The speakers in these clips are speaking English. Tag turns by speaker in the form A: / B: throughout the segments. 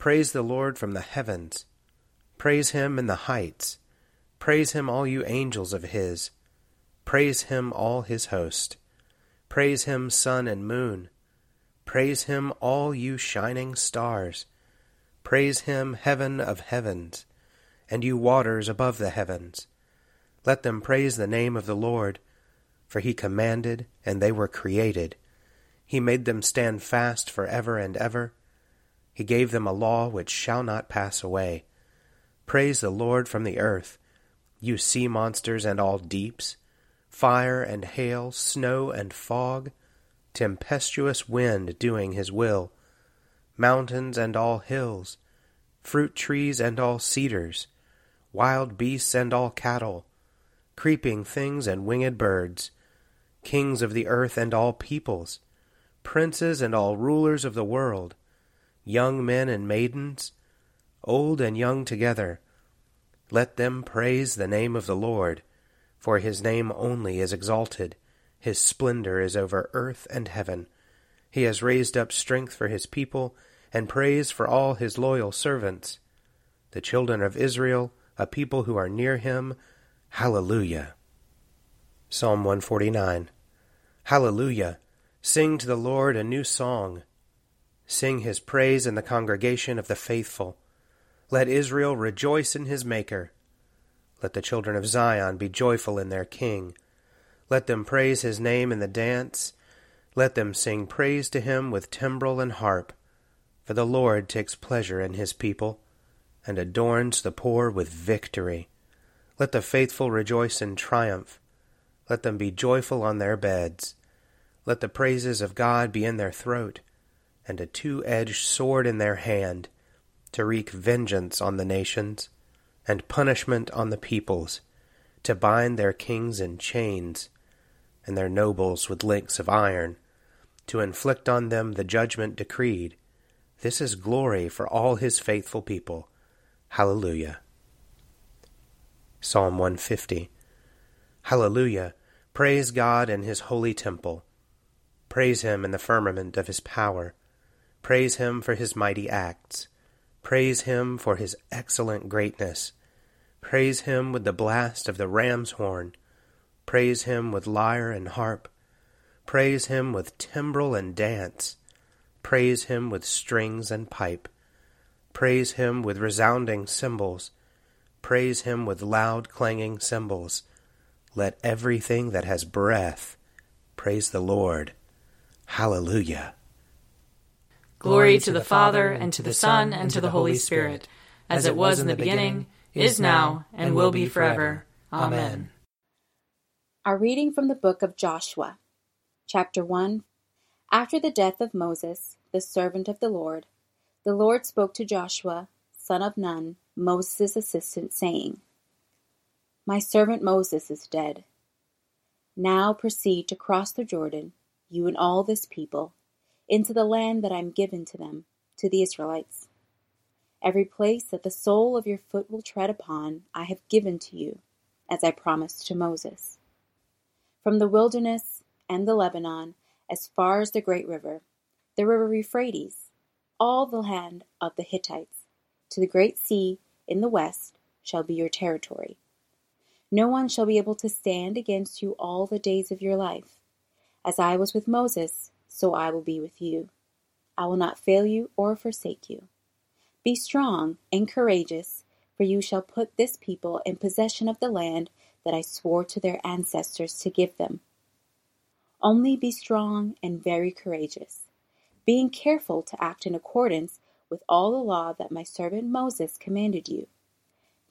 A: Praise the Lord from the heavens. Praise him in the heights. Praise him, all you angels of his. Praise him, all his host. Praise him, sun and moon. Praise him, all you shining stars. Praise him, heaven of heavens, and you waters above the heavens. Let them praise the name of the Lord, for he commanded, and they were created. He made them stand fast for ever and ever. He gave them a law which shall not pass away. Praise the Lord from the earth, you sea monsters and all deeps, fire and hail, snow and fog, tempestuous wind doing his will, mountains and all hills, fruit trees and all cedars, wild beasts and all cattle, creeping things and winged birds, kings of the earth and all peoples, princes and all rulers of the world, young men and maidens, old and young together. Let them praise the name of the Lord, for his name only is exalted. His splendor is over earth and heaven. He has raised up strength for his people, and praise for all his loyal servants. The children of Israel, a people who are near him, Hallelujah. Psalm 149 Hallelujah. Sing to the Lord a new song Sing his praise in the congregation of the faithful. Let Israel rejoice in his Maker. Let the children of Zion be joyful in their King. Let them praise his name in the dance. Let them sing praise to him with timbrel and harp. For the Lord takes pleasure in his people, and adorns the poor with victory. Let the faithful rejoice in triumph. Let them be joyful on their beds. Let the praises of God be in their throat and a two edged sword in their hand, to wreak vengeance on the nations, and punishment on the peoples, to bind their kings in chains, and their nobles with links of iron, to inflict on them the judgment decreed. This is glory for all his faithful people. Hallelujah. Psalm 150 Hallelujah! Praise God in his holy temple. Praise him in the firmament of his power. Praise him for his mighty acts. Praise him for his excellent greatness. Praise him with the blast of the ram's horn. Praise him with lyre and harp. Praise him with timbrel and dance. Praise him with strings and pipe. Praise him with resounding cymbals. Praise him with loud clanging cymbals. Let everything that has breath praise the Lord. Hallelujah.
B: Glory to the Father, and to the Son, and to the Holy Spirit, as it was in the beginning, is now, and will be forever. Amen.
C: Our reading from the book of Joshua, chapter 1. After the death of Moses, the servant of the Lord, the Lord spoke to Joshua, son of Nun, Moses' assistant, saying, My servant Moses is dead. Now proceed to cross the Jordan, you and all this people, into the land that I am given to them, to the Israelites. Every place that the sole of your foot will tread upon, I have given to you, as I promised to Moses. From the wilderness and the Lebanon, as far as the great river, the river Euphrates, all the land of the Hittites, to the great sea in the west, shall be your territory. No one shall be able to stand against you all the days of your life. As I was with Moses, so I will be with you. I will not fail you or forsake you. Be strong and courageous, for you shall put this people in possession of the land that I swore to their ancestors to give them. Only be strong and very courageous, being careful to act in accordance with all the law that my servant Moses commanded you.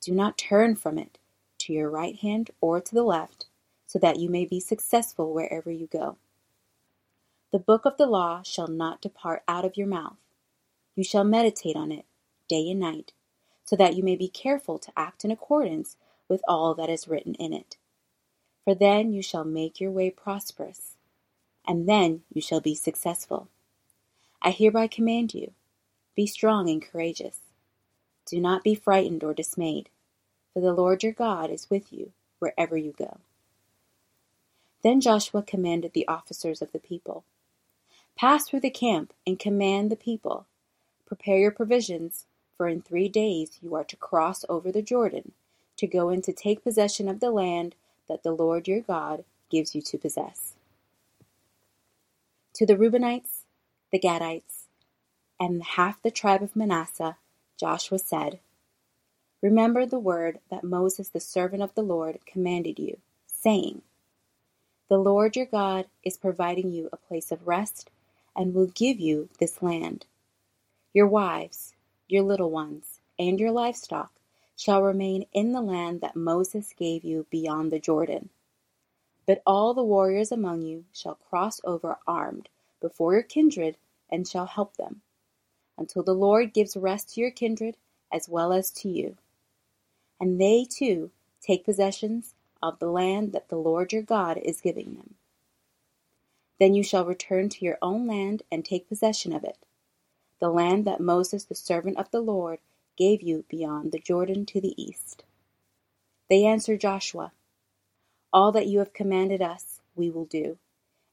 C: Do not turn from it to your right hand or to the left, so that you may be successful wherever you go. The book of the law shall not depart out of your mouth. You shall meditate on it day and night, so that you may be careful to act in accordance with all that is written in it. For then you shall make your way prosperous, and then you shall be successful. I hereby command you be strong and courageous. Do not be frightened or dismayed, for the Lord your God is with you wherever you go. Then Joshua commanded the officers of the people Pass through the camp and command the people. Prepare your provisions for in three days you are to cross over the Jordan, to go in to take possession of the land that the Lord your God gives you to possess. To the Reubenites, the Gadites, and half the tribe of Manasseh, Joshua said, Remember the word that Moses, the servant of the Lord, commanded you, saying, The Lord your God is providing you a place of rest and will give you this land. Your wives, your little ones, and your livestock shall remain in the land that Moses gave you beyond the Jordan. But all the warriors among you shall cross over armed before your kindred and shall help them, until the Lord gives rest to your kindred as well as to you. And they too take possessions of the land that the Lord your God is giving them. Then you shall return to your own land and take possession of it the land that Moses the servant of the Lord gave you beyond the Jordan to the east. They answered Joshua, All that you have commanded us, we will do,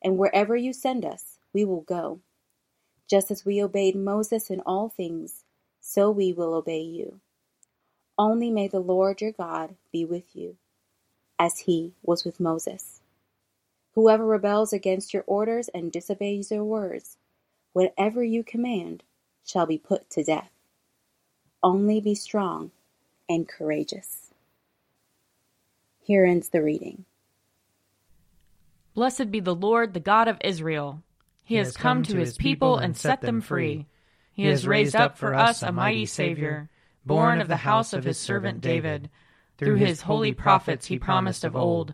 C: and wherever you send us, we will go. Just as we obeyed Moses in all things, so we will obey you. Only may the Lord your God be with you, as he was with Moses. Whoever rebels against your orders and disobeys your words, whatever you command, shall be put to death. Only be strong and courageous. Here ends the reading.
B: Blessed be the Lord, the God of Israel. He, he has come, come to his people and set them free. He has raised up for us a mighty Savior, born of the house of his servant David. Through his holy prophets he promised of old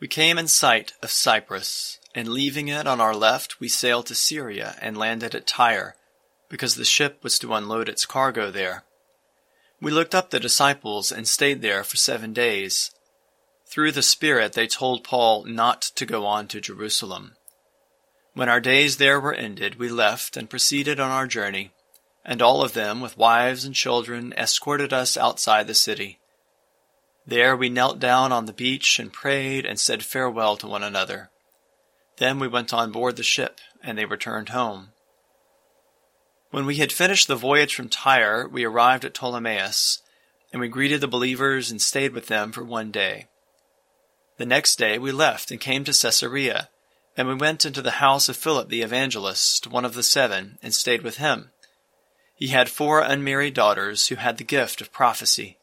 D: We came in sight of Cyprus, and leaving it on our left, we sailed to Syria and landed at Tyre because the ship was to unload its cargo there. We looked up the disciples and stayed there for seven days. Through the Spirit, they told Paul not to go on to Jerusalem. When our days there were ended, we left and proceeded on our journey, and all of them, with wives and children, escorted us outside the city. There we knelt down on the beach and prayed and said farewell to one another. Then we went on board the ship, and they returned home. When we had finished the voyage from Tyre, we arrived at Ptolemais, and we greeted the believers and stayed with them for one day. The next day we left and came to Caesarea, and we went into the house of Philip the evangelist, one of the seven, and stayed with him. He had four unmarried daughters who had the gift of prophecy.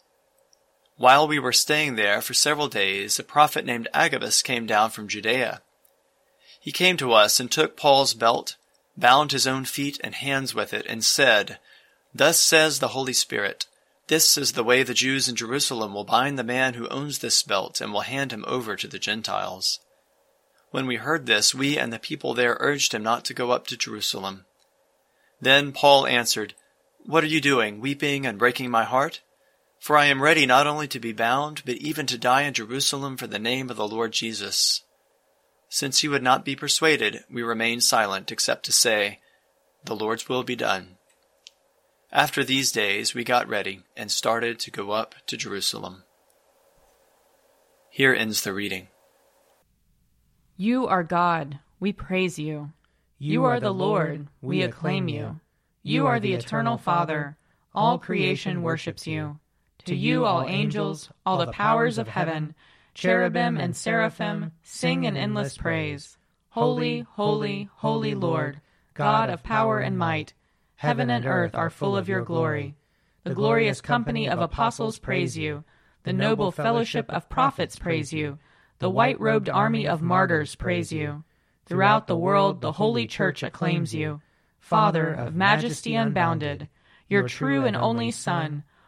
D: While we were staying there for several days, a prophet named Agabus came down from Judea. He came to us and took Paul's belt, bound his own feet and hands with it, and said, Thus says the Holy Spirit, this is the way the Jews in Jerusalem will bind the man who owns this belt and will hand him over to the Gentiles. When we heard this, we and the people there urged him not to go up to Jerusalem. Then Paul answered, What are you doing, weeping and breaking my heart? For I am ready not only to be bound, but even to die in Jerusalem for the name of the Lord Jesus. Since he would not be persuaded, we remained silent except to say, The Lord's will be done. After these days, we got ready and started to go up to Jerusalem. Here ends the reading.
B: You are God, we praise you. You are the Lord, we acclaim you. You are the eternal Father, all creation worships you. To you, all angels, all the powers of heaven, cherubim and seraphim, sing an endless praise. Holy, holy, holy Lord, God of power and might. Heaven and earth are full of your glory. The glorious company of apostles praise you. The noble fellowship of prophets praise you. The white robed army of martyrs praise you. Throughout the world, the holy church acclaims you. Father of majesty unbounded, your true and only Son,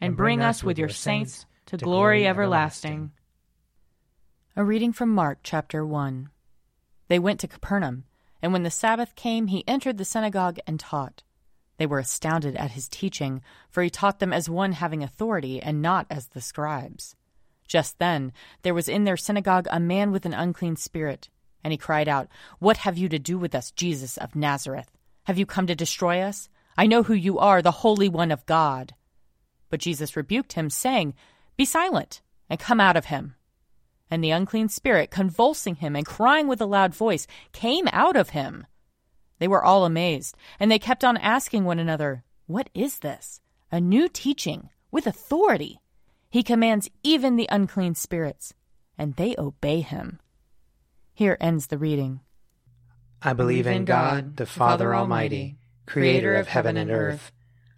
B: and bring us with your saints to glory everlasting. A reading from Mark chapter 1. They went to Capernaum, and when the Sabbath came, he entered the synagogue and taught. They were astounded at his teaching, for he taught them as one having authority, and not as the scribes. Just then there was in their synagogue a man with an unclean spirit, and he cried out, What have you to do with us, Jesus of Nazareth? Have you come to destroy us? I know who you are, the Holy One of God. But Jesus rebuked him, saying, Be silent, and come out of him. And the unclean spirit, convulsing him and crying with a loud voice, came out of him. They were all amazed, and they kept on asking one another, What is this? A new teaching with authority. He commands even the unclean spirits, and they obey him. Here ends the reading.
E: I believe in God, the Father Almighty, creator of heaven and earth.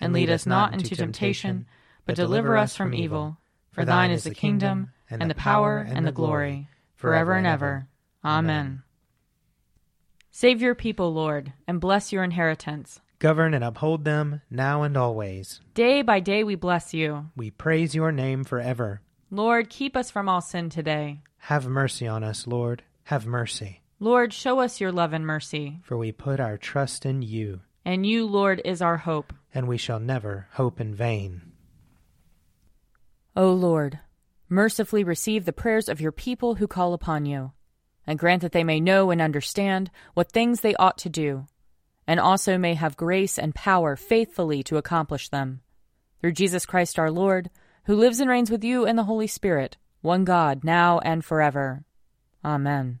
B: And lead us not into temptation, but deliver us from evil. For thine is the kingdom, and the power, and the glory, forever and ever. Amen. Save your people, Lord, and bless your inheritance.
A: Govern and uphold them now and always.
B: Day by day we bless you.
A: We praise your name forever.
B: Lord, keep us from all sin today.
A: Have mercy on us, Lord.
E: have mercy.
B: Lord, show us your love and mercy.
E: For we put our trust in you.
B: And you, Lord, is our hope.
E: And we shall never hope in vain.
B: O Lord, mercifully receive the prayers of your people who call upon you, and grant that they may know and understand what things they ought to do, and also may have grace and power faithfully to accomplish them. Through Jesus Christ our Lord, who lives and reigns with you in the Holy Spirit, one God, now and forever. Amen.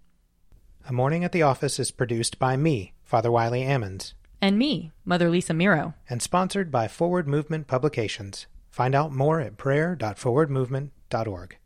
E: A Morning at the Office is produced by me, Father Wiley Ammons.
B: And me, Mother Lisa Meirow.
E: And sponsored by Forward Movement Publications. Find out more at prayer.forwardmovement.org.